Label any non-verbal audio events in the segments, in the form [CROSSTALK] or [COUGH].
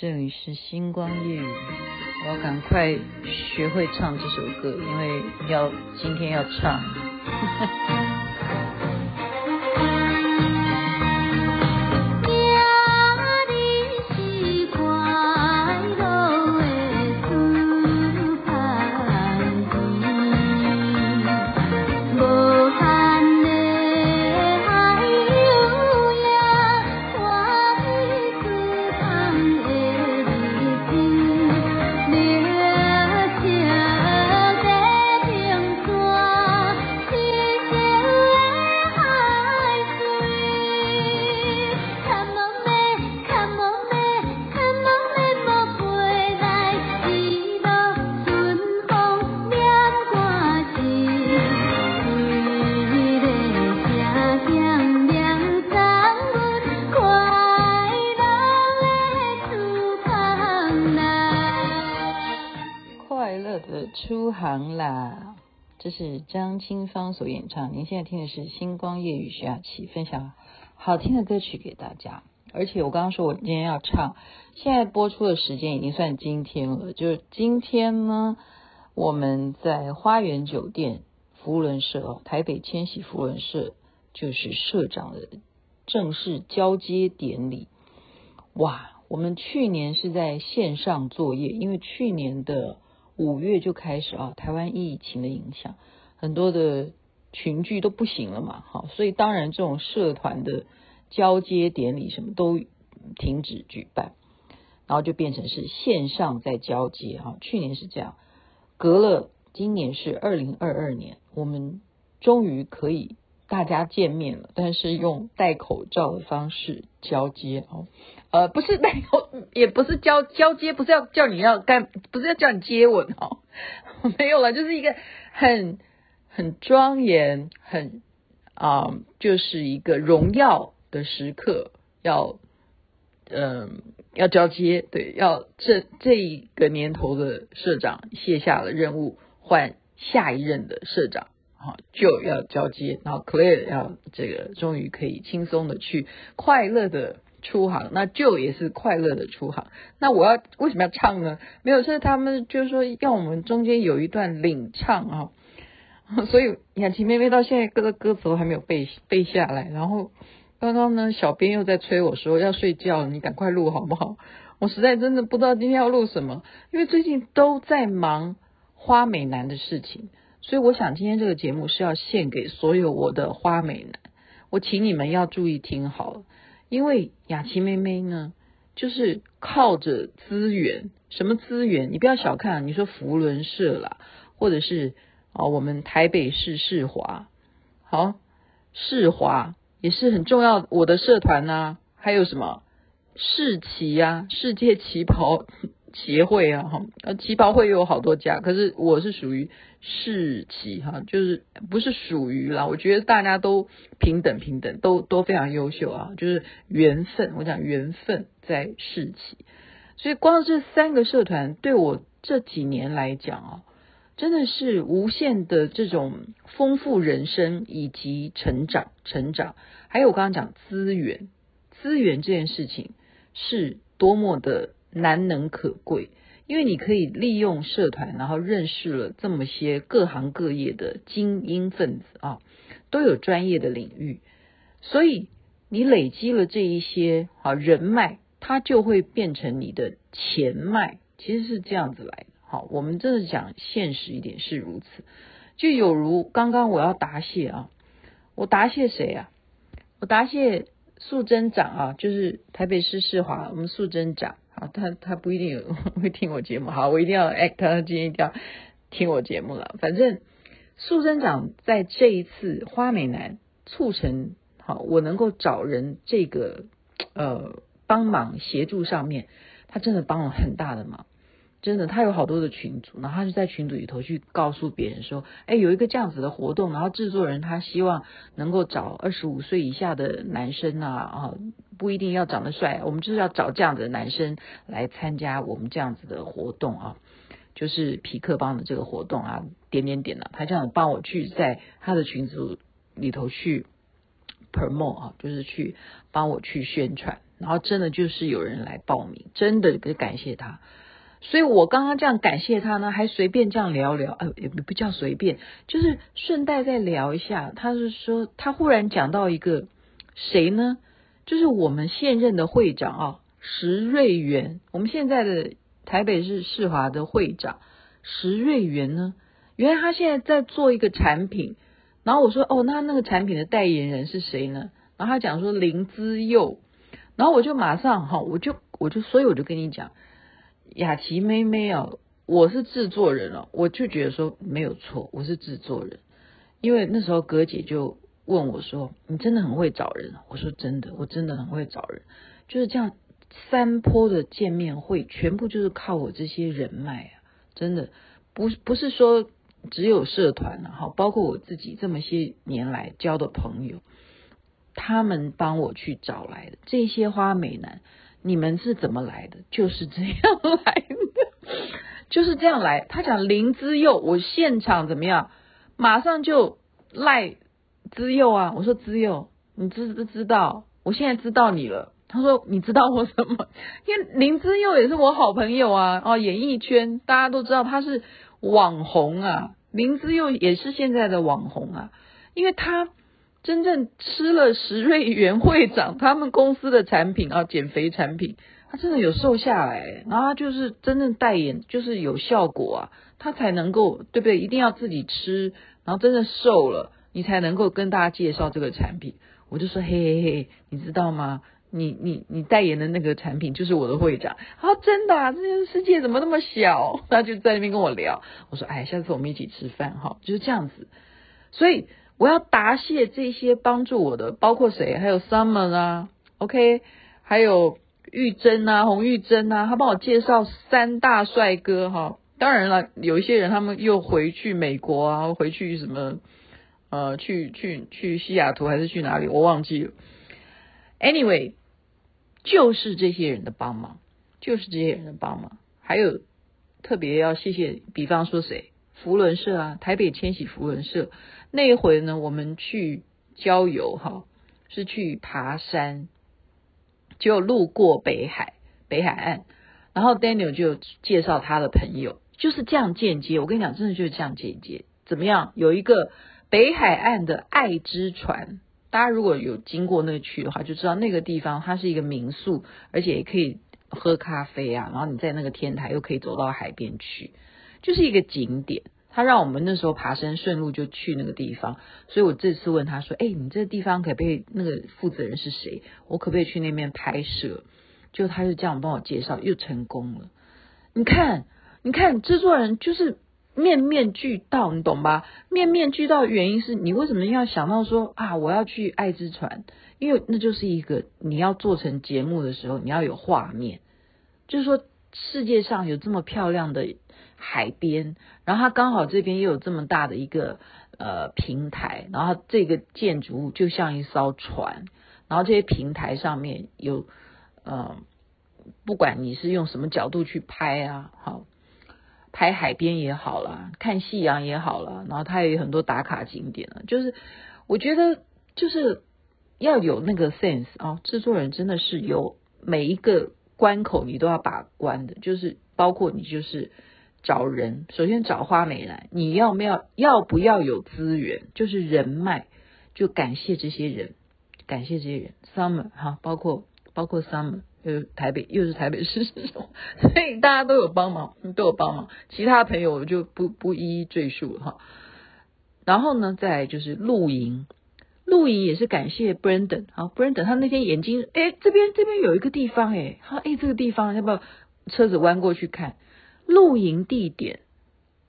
这里是星光夜雨，我要赶快学会唱这首歌，因为要今天要唱。这是张清芳所演唱。您现在听的是《星光夜雨》，徐雅琪分享好听的歌曲给大家。而且我刚刚说我今天要唱，现在播出的时间已经算今天了。就是今天呢，我们在花园酒店福伦社，台北千禧福伦社，就是社长的正式交接典礼。哇！我们去年是在线上作业，因为去年的。五月就开始啊，台湾疫情的影响，很多的群聚都不行了嘛，好，所以当然这种社团的交接典礼什么都停止举办，然后就变成是线上在交接哈。去年是这样，隔了今年是二零二二年，我们终于可以大家见面了，但是用戴口罩的方式交接哦。呃，不是 [LAUGHS] 没有，也不是交交接，不是要叫你要干，不是要叫你接吻哦，[LAUGHS] 没有了，就是一个很很庄严，很啊、就是一个荣耀的时刻，要嗯、要交接，对，要这这一个年头的社长卸下了任务，换下一任的社长，好就要交接，然后 clear 要这个终于可以轻松的去快乐的。出航，那就也是快乐的出航。那我要为什么要唱呢？没有，是他们就是说要我们中间有一段领唱啊。[LAUGHS] 所以雅琪妹妹到现在歌的歌词都还没有背背下来。然后刚刚呢，小编又在催我说要睡觉了，你赶快录好不好？我实在真的不知道今天要录什么，因为最近都在忙花美男的事情，所以我想今天这个节目是要献给所有我的花美男。我请你们要注意听好了。因为雅琪妹妹呢，就是靠着资源，什么资源？你不要小看，你说福伦社啦，或者是啊，我们台北市世华，好，世华也是很重要，我的社团呐、还有什么世旗啊，世界旗袍。协会啊，哈，呃，旗袍会有好多家，可是我是属于世旗哈，就是不是属于啦。我觉得大家都平等平等，都都非常优秀啊，就是缘分。我讲缘分在世旗，所以光这三个社团对我这几年来讲啊，真的是无限的这种丰富人生以及成长成长。还有我刚刚讲资源，资源这件事情是多么的。难能可贵，因为你可以利用社团，然后认识了这么些各行各业的精英分子啊，都有专业的领域，所以你累积了这一些好人脉，它就会变成你的钱脉，其实是这样子来的。好，我们真的讲现实一点是如此，就有如刚刚我要答谢啊，我答谢谁啊？我答谢素贞长啊，就是台北市世华我们素贞长。啊，他他不一定有 [LAUGHS] 会听我节目，好，我一定要 act，他今天一定要听我节目了。反正素贞长在这一次花美男促成好，我能够找人这个呃帮忙协助上面，他真的帮了很大的忙。真的，他有好多的群组，然后他就在群组里头去告诉别人说，哎，有一个这样子的活动，然后制作人他希望能够找二十五岁以下的男生啊，啊，不一定要长得帅，我们就是要找这样子的男生来参加我们这样子的活动啊，就是皮克帮的这个活动啊，点点点啊，他这样帮我去在他的群组里头去 promote 啊，就是去帮我去宣传，然后真的就是有人来报名，真的感谢他。所以我刚刚这样感谢他呢，还随便这样聊聊，呃，也不叫随便，就是顺带再聊一下。他是说，他忽然讲到一个谁呢？就是我们现任的会长啊，石瑞元，我们现在的台北市世华的会长石瑞元呢，原来他现在在做一个产品。然后我说，哦，那那个产品的代言人是谁呢？然后他讲说林姿佑，然后我就马上哈，我就我就所以我就跟你讲。雅琪妹妹啊，我是制作人哦，我就觉得说没有错，我是制作人。因为那时候葛姐就问我说：“你真的很会找人？”我说：“真的，我真的很会找人。”就是这样，三波的见面会全部就是靠我这些人脉啊，真的不不是说只有社团啊，哈，包括我自己这么些年来交的朋友，他们帮我去找来的这些花美男。你们是怎么来的？就是这样来的，就是这样来。他讲林之佑，我现场怎么样？马上就赖之佑啊！我说之佑，你知不知道？我现在知道你了。他说你知道我什么？因为林之佑也是我好朋友啊！哦，演艺圈大家都知道他是网红啊，林之佑也是现在的网红啊，因为他。真正吃了石瑞元会长他们公司的产品啊，减肥产品，他真的有瘦下来，然后他就是真正代言，就是有效果啊，他才能够对不对？一定要自己吃，然后真的瘦了，你才能够跟大家介绍这个产品。我就说嘿嘿嘿，你知道吗？你你你代言的那个产品就是我的会长。他说真的啊，这个世界怎么那么小？他就在那边跟我聊。我说哎，下次我们一起吃饭哈，就是这样子。所以。我要答谢这些帮助我的，包括谁？还有 Summer 啊，OK，还有玉珍啊，洪玉珍啊，他帮我介绍三大帅哥哈。当然了，有一些人他们又回去美国啊，回去什么呃，去去去西雅图还是去哪里，我忘记了。Anyway，就是这些人的帮忙，就是这些人的帮忙。还有特别要谢谢，比方说谁？福伦社啊，台北千禧福伦社。那一回呢，我们去郊游哈，是去爬山，就路过北海北海岸，然后 Daniel 就介绍他的朋友，就是这样间接。我跟你讲，真的就是这样间接。怎么样？有一个北海岸的爱之船，大家如果有经过那区的话，就知道那个地方它是一个民宿，而且也可以喝咖啡啊。然后你在那个天台又可以走到海边去，就是一个景点。他让我们那时候爬山顺路就去那个地方，所以我这次问他说：“哎，你这个地方可不可以？那个负责人是谁？我可不可以去那边拍摄？”就他就这样帮我介绍，又成功了。你看，你看，制作人就是面面俱到，你懂吧？面面俱到的原因是你为什么要想到说啊，我要去爱之船？因为那就是一个你要做成节目的时候，你要有画面，就是说世界上有这么漂亮的。海边，然后它刚好这边又有这么大的一个呃平台，然后这个建筑物就像一艘船，然后这些平台上面有呃，不管你是用什么角度去拍啊，好，拍海边也好啦，看夕阳也好啦，然后它也有很多打卡景点啊，就是我觉得就是要有那个 sense 啊，制作人真的是有每一个关口你都要把关的，就是包括你就是。找人，首先找花美男，你要不要要不要有资源，就是人脉，就感谢这些人，感谢这些人，Summer 哈，包括包括 Summer，又是台北又是台北市，[LAUGHS] 所以大家都有帮忙，都有帮忙，其他朋友我就不不一一赘述了哈。然后呢，再就是露营，露营也是感谢 Brandon，好 Brandon 他那天眼睛，哎，这边这边有一个地方，哎，他哎这个地方要不要车子弯过去看？露营地点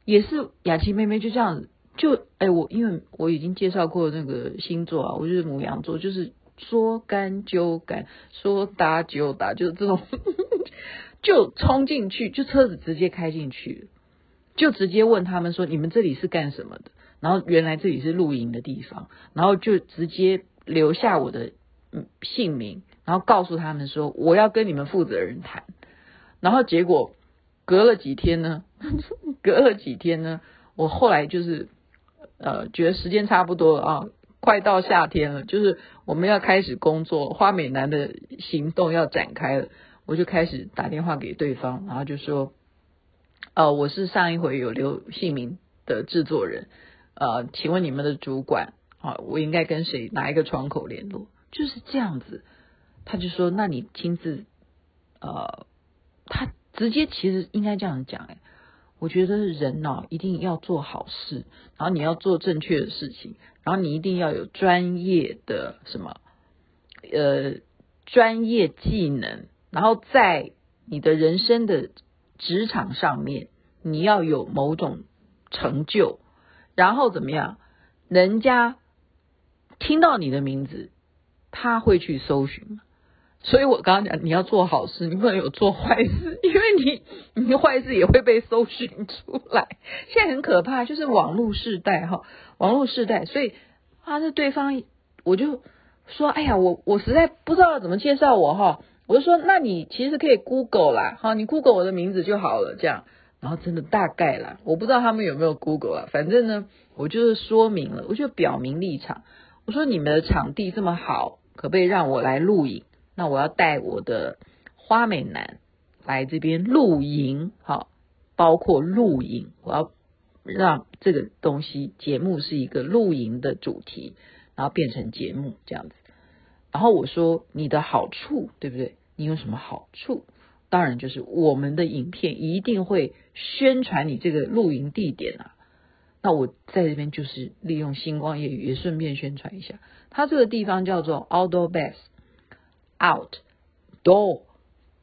也是雅琪妹妹就这样子，就哎我因为我已经介绍过那个星座啊，我就是母羊座，就是说干就干，说打就打，就是这种 [LAUGHS] 就冲进去，就车子直接开进去，就直接问他们说，你们这里是干什么的？然后原来这里是露营的地方，然后就直接留下我的嗯姓名，然后告诉他们说我要跟你们负责人谈，然后结果。隔了几天呢？[LAUGHS] 隔了几天呢？我后来就是呃，觉得时间差不多了啊，快到夏天了，就是我们要开始工作，花美男的行动要展开了，我就开始打电话给对方，然后就说，呃，我是上一回有留姓名的制作人，呃，请问你们的主管啊，我应该跟谁哪一个窗口联络？就是这样子，他就说，那你亲自，呃，他直接其实应该这样讲，哎。我觉得人呢、一定要做好事，然后你要做正确的事情，然后你一定要有专业的什么，呃，专业技能，然后在你的人生的职场上面，你要有某种成就，然后怎么样？人家听到你的名字，他会去搜寻。所以我刚刚讲，你要做好事，你不能有做坏事，[LAUGHS] 因为你你坏事也会被搜寻出来。现在很可怕，就是网络时代哈，网络时代，所以啊，那对方我就说，哎呀，我我实在不知道怎么介绍我哈，我就说，那你其实可以 Google 啦，哈，你 Google 我的名字就好了，这样，然后真的大概啦，我不知道他们有没有 Google 啊，反正呢，我就是说明了，我就表明立场，我说你们的场地这么好，可不可以让我来录影？那我要带我的花美男来这边露营，好，包括露营，我要让这个东西节目是一个露营的主题，然后变成节目这样子。然后我说你的好处对不对？你有什么好处？当然就是我们的影片一定会宣传你这个露营地点啊。那我在这边就是利用星光夜雨也顺便宣传一下，它这个地方叫做 Outdoor Base。Outdoor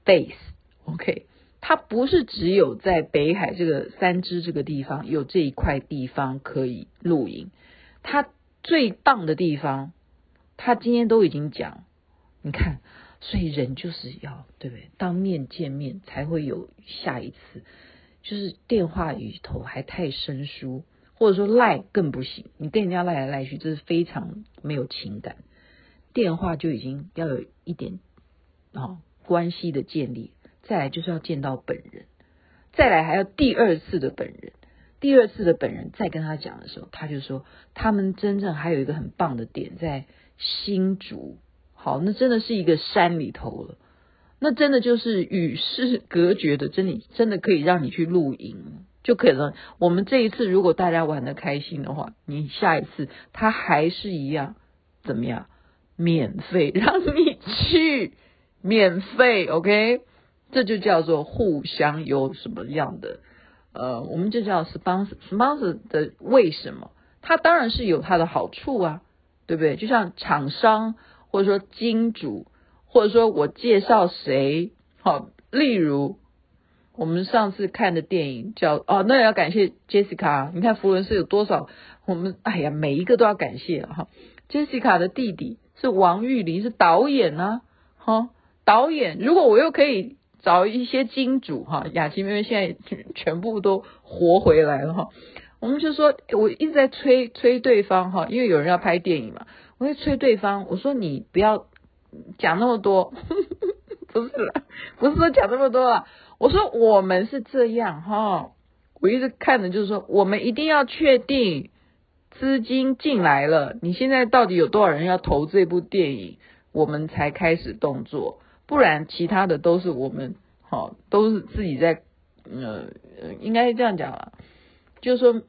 base，OK，它不是只有在北海这个三芝这个地方有这一块地方可以露营，它最棒的地方，他今天都已经讲，你看，所以人就是要对不对？当面见面才会有下一次，就是电话里头还太生疏，或者说赖更不行，你跟人家赖来赖去，这是非常没有情感。电话就已经要有一点、哦、关系的建立，再来就是要见到本人，再来还要第二次的本人，第二次的本人再跟他讲的时候，他就说他们真正还有一个很棒的点在新竹，好，那真的是一个山里头了，那真的就是与世隔绝的，真的真的可以让你去露营，就可能我们这一次如果大家玩的开心的话，你下一次他还是一样怎么样？免费让你去，免费，[LAUGHS] OK，这就叫做互相有什么样的，呃，我们就叫 sponsor，sponsor 的为什么？它当然是有它的好处啊，对不对？就像厂商或者说金主，或者说我介绍谁，好，例如我们上次看的电影叫哦，那也要感谢 Jessica，你看福伦斯有多少？我们哎呀，每一个都要感谢哈，Jessica 的弟弟。是王玉林是导演呢、啊，哈，导演。如果我又可以找一些金主哈，雅琪妹妹现在全部都活回来了哈。我们就说，我一直在催催对方哈，因为有人要拍电影嘛，我会催对方。我说你不要讲那么多，[LAUGHS] 不是啦，不是说讲那么多啊。我说我们是这样哈，我一直看的就是说，我们一定要确定。资金进来了，你现在到底有多少人要投这部电影，我们才开始动作，不然其他的都是我们，好、哦，都是自己在，呃，应该这样讲啊，就是说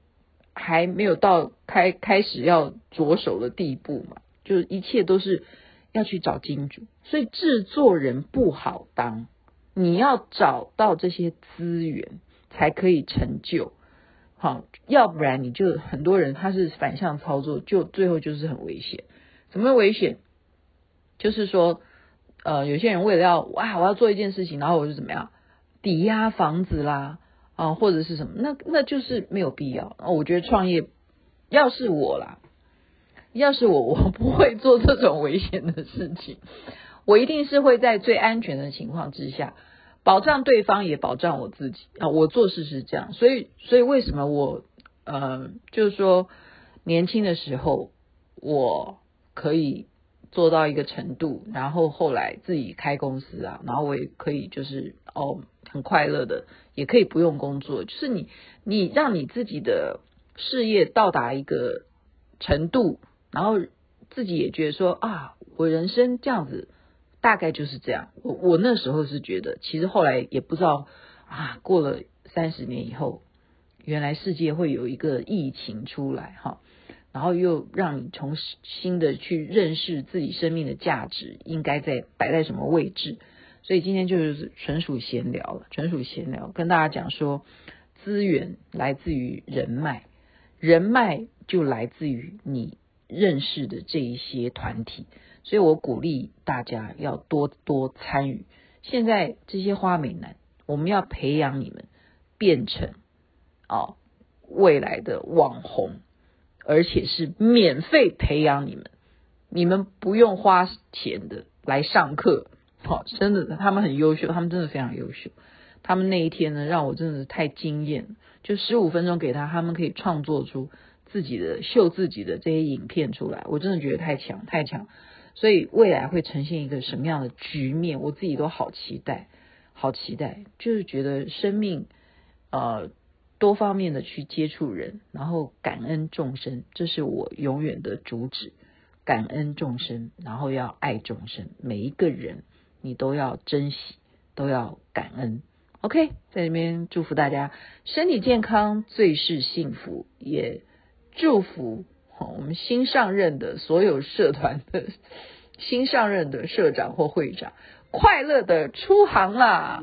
还没有到开开始要着手的地步嘛，就是一切都是要去找金主，所以制作人不好当，你要找到这些资源才可以成就。好，要不然你就很多人他是反向操作，就最后就是很危险。什么危险？就是说，呃，有些人为了要哇，我要做一件事情，然后我就怎么样抵押房子啦，啊，或者是什么，那那就是没有必要。我觉得创业，要是我啦，要是我，[LAUGHS] 我不会做这种危险的事情，我一定是会在最安全的情况之下。保障对方也保障我自己啊！我做事是这样，所以所以为什么我呃，就是说年轻的时候我可以做到一个程度，然后后来自己开公司啊，然后我也可以就是哦很快乐的，也可以不用工作，就是你你让你自己的事业到达一个程度，然后自己也觉得说啊，我人生这样子大概就是这样。我我那时候是觉得，其实后来也不知道啊，过了三十年以后，原来世界会有一个疫情出来哈，然后又让你重新的去认识自己生命的价值应该在摆在什么位置。所以今天就是纯属闲聊了，纯属闲聊，跟大家讲说，资源来自于人脉，人脉就来自于你认识的这一些团体，所以我鼓励大家要多多参与。现在这些花美男，我们要培养你们变成哦未来的网红，而且是免费培养你们，你们不用花钱的来上课。好，真的，他们很优秀，他们真的非常优秀。他们那一天呢，让我真的是太惊艳。就十五分钟给他，他们可以创作出自己的秀自己的这些影片出来，我真的觉得太强太强。所以未来会呈现一个什么样的局面，我自己都好期待，好期待。就是觉得生命，呃，多方面的去接触人，然后感恩众生，这是我永远的主旨。感恩众生，然后要爱众生，每一个人。你都要珍惜，都要感恩。OK，在这边祝福大家身体健康，最是幸福。也祝福我们新上任的所有社团的新上任的社长或会长，快乐的出航啦！